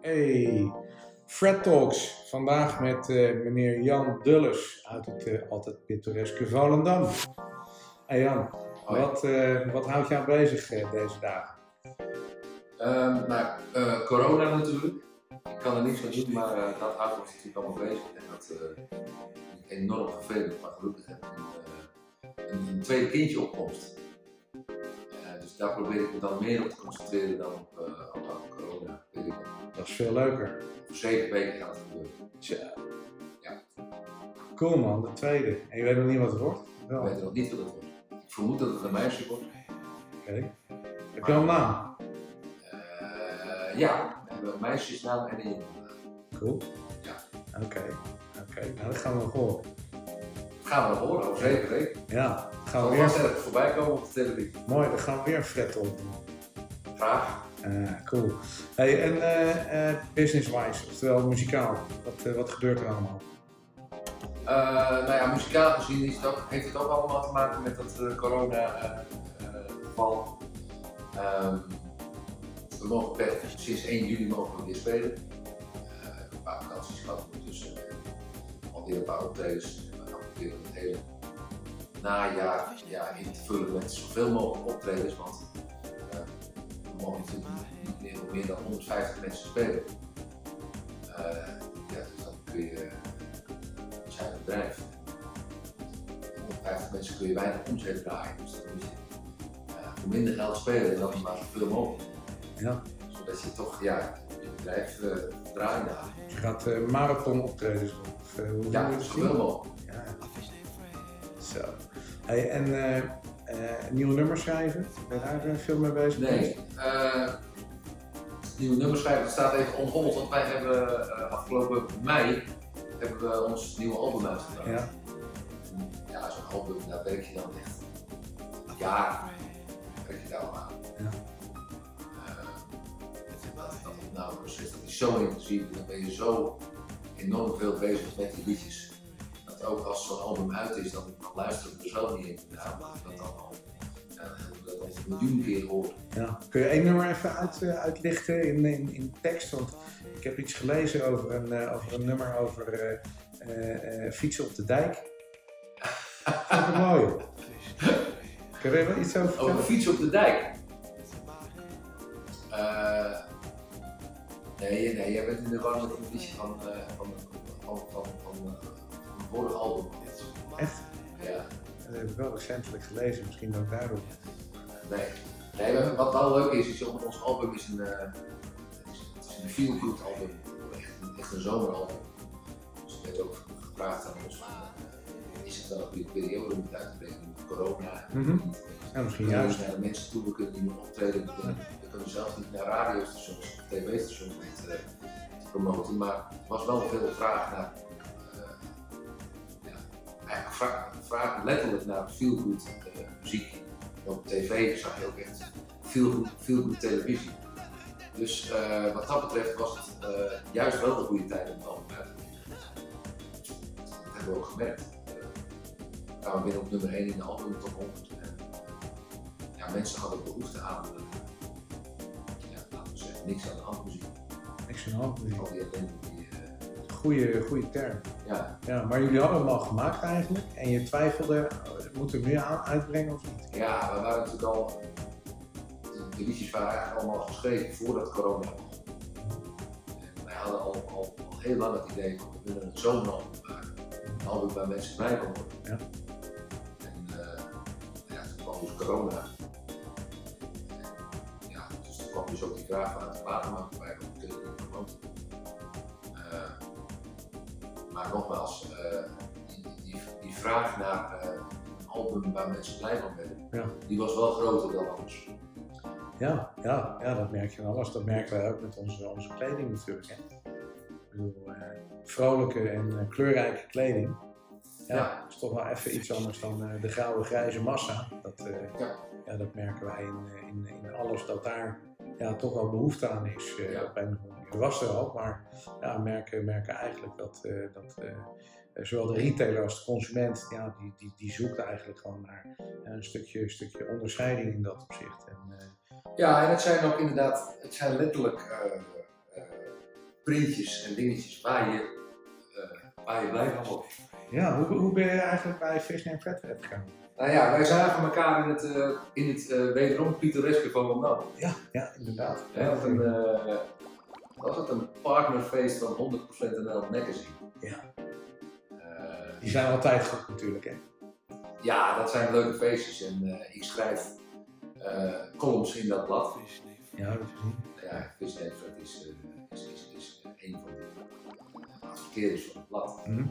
Hey, Fred Talks. Vandaag met eh, meneer Jan Dulles uit het eh, altijd pittoreske Volendam. Hey Jan, Hoi. wat, eh, wat houdt jou bezig deze dagen? Ehm, nou, corona natuurlijk. Ik kan er niks aan doen, maar eh, dat houdt ons natuurlijk allemaal bezig. En dat eh, enorm vervelend, maar gelukkig heb ik een, eh, een, een tweede kindje opkomst. Dus daar probeer ik me dan meer op te concentreren dan op, op, corona. Dat is veel leuker. Voor zeven weken gaat het gebeuren. Tja. Ja. Cool man, de tweede. En je weet nog niet wat het wordt? Ik weet oké. nog niet wat het wordt. Ik vermoed dat het een meisje wordt. Heb je al een naam? Ja, hebben meisjesnaam en een. Cool. Ja. Oké, oké. Nou, dat gaan we nog horen. Dat gaan we nog horen over zeven weken. Ja, gaan we weer... voorbij komen op de televisie. Mooi, dan gaan we weer Fred doen. Vraag. Eh, cool. Hey, en eh, eh, business-wise, oftewel muzikaal, wat, eh, wat gebeurt er allemaal? Nou ja, muzikaal gezien is het ook, heeft het ook allemaal te maken met dat corona-geval. Ehm, we mogen per, sinds 1 juli mogen we weer spelen. Eh, een paar vakanties gehad ondertussen. Alweer een paar optredens. En we gaan proberen het hele najaar ja, in te vullen met zoveel mogelijk optredens. Want eh, we mogen natuurlijk niet meer, dan 150 mensen spelen. Eh, ja, dus dan kun je zijn bedrijf. 150 mensen kun je weinig omzet draaien. Dus dan moet je eh, voor minder geld spelen dan maar zoveel mogelijk. Ja. Zodat je toch ja, je bedrijf uh, draaien laat. Je gaat eh, marathon optredens doen. Of, eh, hoe Ja, dat? mogelijk. Ja. Zo. Hey, en nieuwe nummers schrijven? Ben je daar veel mee bezig? Nee, nieuwe nummers schrijven staat even onhold, want wij hebben afgelopen mei hebben we ons nieuwe album uitgebracht. Ja. Ja, zo'n album, daar werk je dan echt jaren werk je daar al aan. Opnameproces, dat is zo intensief en dan ben je zo enorm veel bezig met die liedjes. Dat ook als zo'n album uit is, dan, dan luisteren we er zelf niet in. Ja, dat dan al dat al een miljoen keer horen. Ja. Kun je één nummer even uit, uh, uitlichten in, in, in tekst? Want ik heb iets gelezen over een, uh, over een nummer over uh, fietsen op de dijk. Dat is mooi. Kun je er iets over vertellen? Over fietsen op de dijk? Nee, nee, jij bent in de war met een liedje van, uh, van, van, van, van, van een vorig album. Echt? Ja. Dat heb ik wel recentelijk gelezen, misschien ook daarom. Nee. nee, wat wel leuk is, is ons album is een, uh, het is, het een feel good album. Echt een, echt een zomeralbum. Dus er werd ook gevraagd aan ons van, is het wel een goede periode om het uit te brengen met corona? Mm -hmm. Ja, misschien juist. naar de mensen toe, we kunnen niet meer optreden, we kunnen, we kunnen zelfs niet naar radiostations of tv-stations met uh, promoten, maar er was wel veel vraag naar, uh, ja, eigenlijk vraag, vraag letterlijk naar good uh, muziek. En op tv zag je ook echt feel good televisie. Dus uh, wat dat betreft was het uh, juist wel de goede tijd om het album uit te brengen. Dat hebben we ook gemerkt. We kwamen binnen op nummer 1 in de album top 100 ja, mensen hadden behoefte aan, ja, laten we zeggen, niks aan de hand muziek. Niks aan de hand muziek. Al die ellende die... Uh... Goeie, goeie term. Ja. ja. Maar jullie hadden hem al gemaakt eigenlijk en je twijfelde, moeten we nu aan uitbrengen of niet? Ja, we waren natuurlijk al, de, de liedjes waren eigenlijk allemaal geschreven voordat corona begon. En wij hadden al, al, al heel lang het idee van, we willen een zomeralbum maken. Een album waar mensen blij van worden. Ja. En uh, ja, toen dus corona. kwam dus ook die vraag vanuit de platenmaatschappij van kunnen we promoten. Uh, maar nogmaals, uh, die, die, die, vraag naar uh, een album waar mensen blij van werden, ja. die was wel groter dan anders. Ja, ja, ja, dat merk je wel. Dat merken wij ook met onze, onze kleding natuurlijk. Hè. Ik bedoel, vrolijke en kleurrijke kleding. Ja, ja, dat is toch wel even iets anders dan de grauwe grijze massa. Dat, ja. ja, dat merken wij in, in, in alles dat daar ja, toch wel behoefte aan is. eh, Ja. was er al, maar ja, merken, merken eigenlijk dat, eh, dat eh, eh, zowel de retailer als de consument, ja, die, die, die zoekt eigenlijk gewoon naar eh, een stukje, stukje onderscheiding in dat opzicht. En, eh, Ja, en het zijn ook inderdaad, het zijn letterlijk eh, eh, printjes en dingetjes waar je, eh, waar je blij van wordt. Ja, hoe, hoe ben je eigenlijk bij Fish Name Fred gegaan? Nou ja, wij zagen elkaar in het, eh, in het eh, wederom pittoreske van Volendam. Ja, ja, inderdaad. Hè, op een, eh, was het een partnerfeest van 100% NL Magazine. Ja. Eh, Die zijn altijd goed natuurlijk, hè? ja, dat zijn leuke feestjes en eh, ik schrijf eh, columns in dat blad. Ja, dat gezien. Ja, Chris Nederland is, is, is, is een van de adverteerders van het blad. Mhm.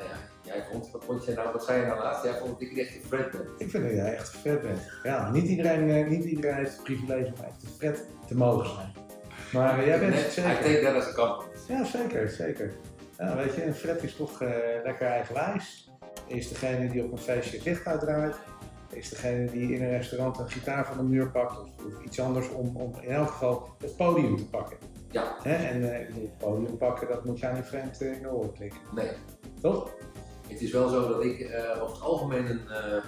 Nou ja, jij vond, jij nou, wat zei je nou laatst? Jij vond dat ik echt een Fred ben. Ik vind dat jij echt vet bent. Ja, niet iedereen, eh, niet iedereen heeft het privilege om echt een Fred te mogen zijn. Maar eh, jij bent het zeker. take that as a compliment. Ja, zeker, zeker. Ja, weet je, een Fred is toch eh, lekker eigenwijs. Is degene die op een feestje het licht uitdraait. Is degene die in een restaurant een gitaar van de muur pakt of, of iets anders om, om in elk geval het podium te pakken. Ja, Hè? En eh, ik bedoel, het podium pakken, dat moet jij niet vreemd eh, in de oren klikken. nee. Toch? Het is wel zo dat ik eh, over het algemeen een, eh,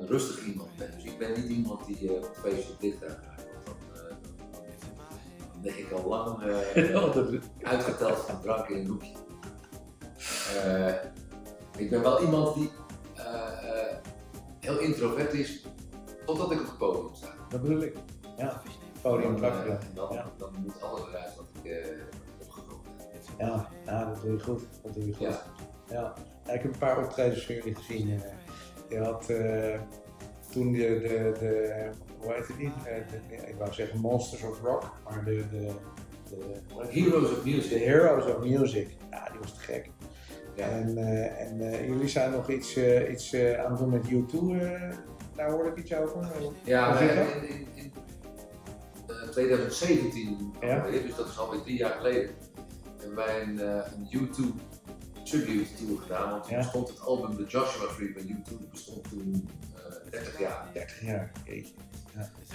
een rustig iemand ben. Dus ik ben niet iemand die eh, op het feestje uitdraait. Want dan, eh, lig ik al lang eh, uitgeteld van drank in een hoekje. Eh, ik ben wel iemand die eh, eh, heel introvert is, totdat ik op het podium sta. Dat bedoel ik. Ja, podium dan, eh, dan, Ja. dan moet alles eruit wat ik eh opgekomen heb. Ja, ja, dat doe je goed. Dat doe je goed. Ja. Ja. Ik heb een paar optredens van jullie gezien. eh. je had toen de, de, de, hoe heet het niet? De- ik wou zeggen Monsters of Rock, maar de, de, de? Heroes of de Music. Heroes of Music. Ja, die was te gek. Ja. En, en jullie zijn nog iets, iets aan het doen met U2. eh, daar hoorde ik iets over. Ja, we zit dat? hebben in, in, in eh, 2017, Ja. alweer, dus dat is alweer drie jaar geleden, hebben wij een, eh, een U2 tribute tour gedaan. Want toen Ja. bestond het album The Joshua Tree van U2 bestond toen eh 30 jaar. 30 jaar, jeetje.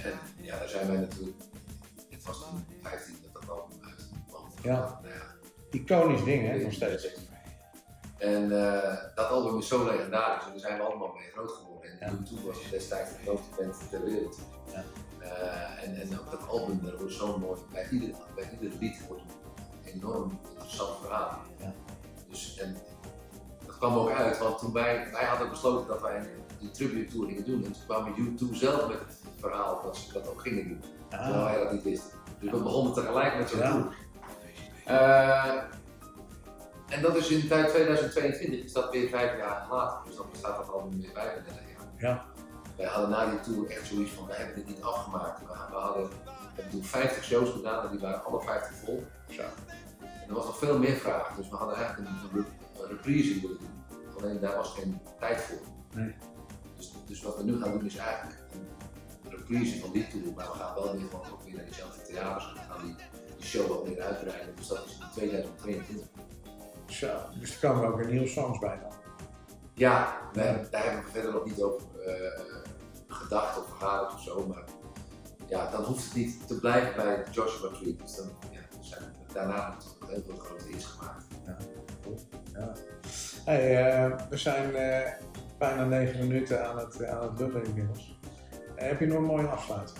En ja, daar zijn wij natuurlijk, het was toen 15 dat dat album uitkwam. Ja. Nou ja, Iconisch ding, hè, nog steeds. En eh, dat album is zo legendarisch en daar zijn we allemaal mee groot geworden. En Ja. U2 was destijds de grootste band ter wereld. Ja. Eh, en, en ook dat album, daar wordt zo mooi, bij ieder, bij ieder lied wordt een enorm interessant verhaal. Ja. Dus, en dat kwam ook uit, want toen wij, wij hadden besloten dat wij die tribute tour gingen doen. En toen kwamen U2 zelf met het verhaal dat ze dat ook gingen doen. Terwijl Ah, wij dat niet wisten. Dus we begonnen tegelijk met zo'n Ja. tour. Eh, en dat is in tijd 2022, is dat weer vijf jaar later. Dus dan bestaat dat al weer 35 jaar. Ja. Wij hadden na die tour echt zoiets van, wij hebben dit niet afgemaakt. We, we hadden we toen 50 shows gedaan en die waren alle 50 vol. Zo. En er was nog veel meer vraag, dus we hadden eigenlijk een, een re- een reprise willen doen. Alleen daar was geen tijd voor. Nee. Dus, dus wat we nu gaan doen is eigenlijk een reprise van die tour, maar we gaan wel weer gewoon ook weer naar diezelfde theaters en we gaan die, die show wat meer uitbreiden. Dus dat is in 2022. Zo. Dus er komen ook weer nieuwe songs bij dan. Ja, we hebben- daar hebben we verder nog niet over eh, gedacht of vergaderd of zo, maar ja, dan hoeft het niet te blijven bij Joshua Tree. Dus dan ja, zijn we daarna natuurlijk nog heel veel grote hits gemaakt. Ja. Hey, eh, we zijn eh, bijna negen minuten aan het, aan het lullen inmiddels. Heb je nog een mooie afsluiting?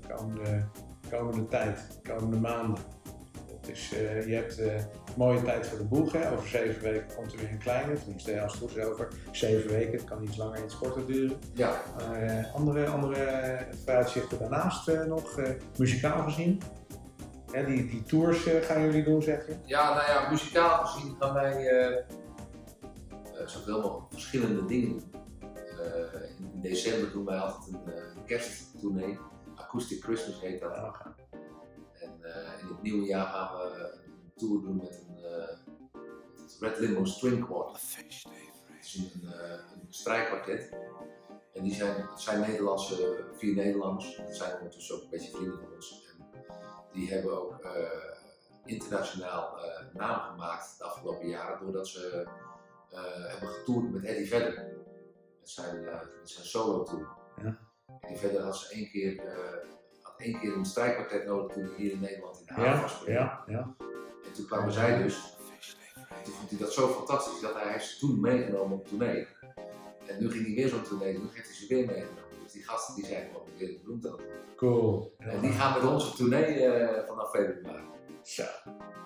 De komende, komende tijd, de komende maanden. Is, eh, je hebt eh, mooie tijd voor de boeg. Hè? Over zeven weken komt er weer een kleine. Tenminste, als het goed is over zeven weken. Het kan iets langer, iets korter duren. Ja, eh, andere, andere vooruitzichten daarnaast nog, muzikaal gezien. Hè, die, die tours gaan jullie doen, zeg je? ja, nou ja, muzikaal gezien gaan wij zoveel mogelijk verschillende dingen doen. In, december doen wij altijd een uh, kersttournee. Acoustic Christmas heet dat. Ja. En eh, in het nieuwe jaar gaan we een tour doen met een eh, het Red Limo String Quartet. Het is een, eh, een strijkkwartet. En die zijn, het zijn Nederlandse, vier Nederlanders. Dat zijn ondertussen ook een beetje vrienden van ons. En die hebben ook eh, internationaal eh, naam gemaakt de afgelopen jaren doordat ze hebben getoerd met Eddie Vedder. Met zijn, met zijn solo tour. Ja. En die verder had ze één keer, één keer een strijkkwartet nodig toen hier in Nederland in de haven Ja, was ja, ja. En toen kwamen zij dus. En toen vond hij dat zo fantastisch dat hij heeft ze toen meegenomen op tournee. En nu ging hij weer zo'n tournee, nu heeft hij ze weer meegenomen. Dus die gasten die zijn gewoon weer dan. Cool. En die gaan met ons op tournee eh, vanaf februari. Zo.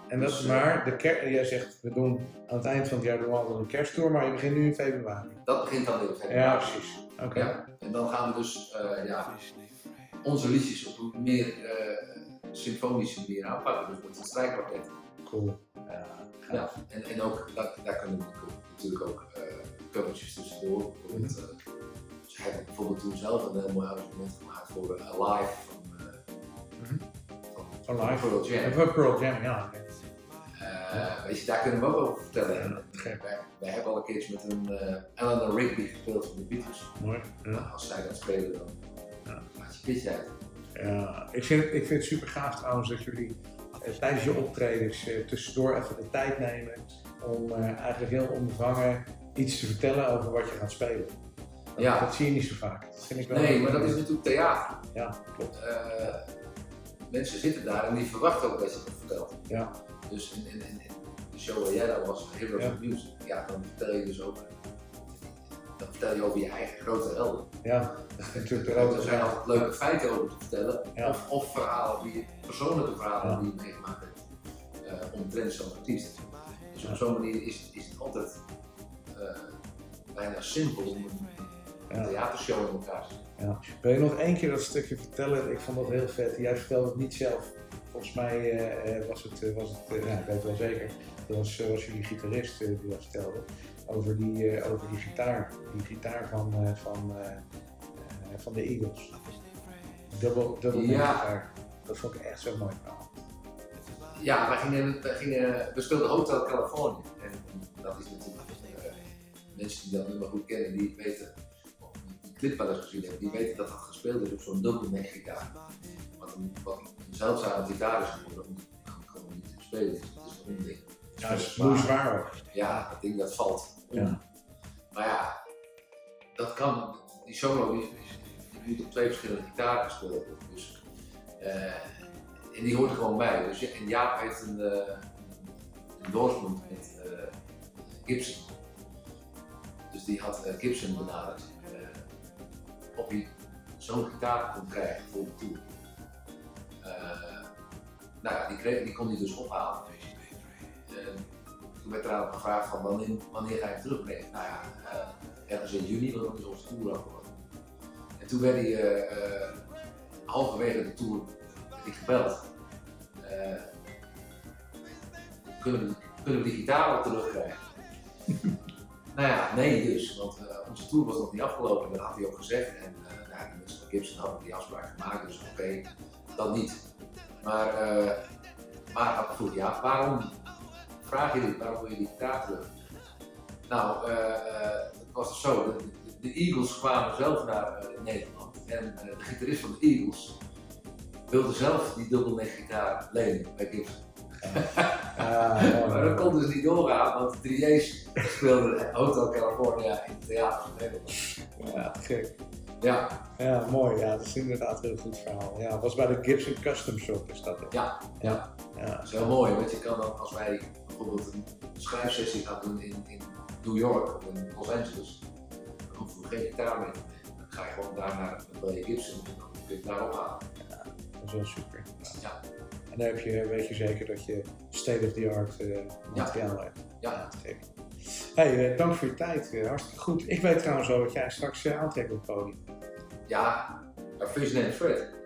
En dat is Dus, eh, maar, de ker jij zegt, we doen aan het eind van het jaar doen we altijd een kersttour, maar je begint nu in februari. Dat begint dan weer in februari. Ja, precies. Oké. Ja, en dan gaan we dus eh, ja, onze liedjes op een meer eh, symfonische manier aanpakken. Dus met een strijkkwartet. Cool. Ja, gaaf. Ja, en, en ook, daar, daar kunnen we natuurlijk ook covertjes tussendoor. Bijvoorbeeld, uh, ze hebben bijvoorbeeld toen zelf een heel mooi arrangement gemaakt voor Alive van, mm -hmm. van, van Live. Pearl Jam. Van Pearl Jam, ja. Uh, weet je, daar kunnen we ook over vertellen. Ja, wij, wij, hebben al een keertje met een uh, Eleanor Rigby gespeeld van de Beatles. Mooi. Ja. Nou, als zij dat spelen, dan ja. Ja, ik vind, het, ik vind het super gaaf trouwens dat jullie uh, tijdens je optredens tussendoor even de tijd nemen om eigenlijk heel onbevangen iets te vertellen over wat je gaat spelen. Dat, ja. dat zie je niet zo vaak. Dat vind ik wel nee, maar dat is natuurlijk theater. Ja, klopt. mensen zitten daar en die verwachten ook dat je het vertelt. Ja. Dus in, in, in, de show waar jij dan was, Heroes Ja. of Music, ja, dan vertel je dus ook, dan vertel je over je eigen grote helden. Ja, dat is natuurlijk de Er rode zijn altijd leuke feiten over te vertellen, Ja. of, of verhalen die persoonlijke verhalen Ja. die je meegemaakt hebt, uh, omtrent zo'n artiest. Dus op zo'n manier is, is het altijd uh, bijna simpel om een, theatershow in elkaar te zetten. Ja. Wil je nog één keer dat stukje vertellen? Ik vond dat heel vet. Jij vertelde het niet zelf. Volgens mij uh, was het, was het ja, ik weet het wel zeker, dat was, was jullie gitarist die dat vertelde. Over die, over die gitaar. Die gitaar van, van, van de Eagles. Dubbel, dubbel Ja. gitaar. Dat vond ik echt zo'n mooi verhaal. Ja, wij gingen, wij gingen, we speelden Hotel California. En dat is natuurlijk, mensen die dat nummer goed kennen, die weten, of die clip wel eens gezien hebben, die weten dat dat gespeeld is op zo'n dubbelneck gitaar. Wat een, wat een zeldzame gitaar is geworden, om gewoon niet te spelen. Het is een onding. Ja, dat is zwaar ook. Ja, dat ding dat valt. Ja. Maar ja, dat kan, die solo die, die op twee verschillende gitaren gespeeld. Dus, uh, en die hoort er gewoon bij. Dus, en Jaap heeft een, uh, een endorsement met uh, Gibson. Dus die had Gibson benaderd of hij zo'n gitaar kon krijgen voor de tour. nou ja, die, kreeg, die kon hij dus ophalen. En toen werd er aan gevraagd van wanneer, ga je terugbrengen? Nou ja, uh, ergens in juni, want dan is onze tour afgelopen. En toen werd hij uh, halverwege de tour hij gebeld. kunnen, we, kunnen we die terugkrijgen? nou ja, nee dus, want onze tour was nog niet afgelopen en dat had hij ook gezegd. En ja, de mensen van Gibson hadden die afspraak gemaakt, dus oké, dan niet. Maar, maar vroeg, ja, waarom vraag je dit, waarom wil je die gitaar terug? Nou, uh, het was zo, de, Eagles kwamen zelf naar uh, Nederland en de gitarist van de Eagles wilde zelf die dubbelneck gitaar lenen bij Gibson. Ja, maar dat kon dus niet doorgaan, want de 3J's speelden Hotel California in het theater van Nederland. Ja, gek. Ja. Ja, mooi. Ja, dat is inderdaad een heel goed verhaal. Ja, het was bij de Gibson Custom Shop, is dat het? Ja, ja. ja. Dat is heel mooi, want je kan dan, als wij bijvoorbeeld een schrijfsessie gaan doen in, in New York of in Los Angeles, dan hoeven we geen gitaar mee. Dan ga je gewoon daar naar Willie Gibson en dan kun je het daar ophalen. Ja, dat is wel super. Ja. En dan heb je, weet je zeker dat je state-of-the-art uh, materiaal ja. hebt. Ja. ja te Hey, uh, dank voor je tijd. Uh, hartstikke goed. Ik weet trouwens wel wat jij straks aantrekt op het podium. Ja, Vision and Fred.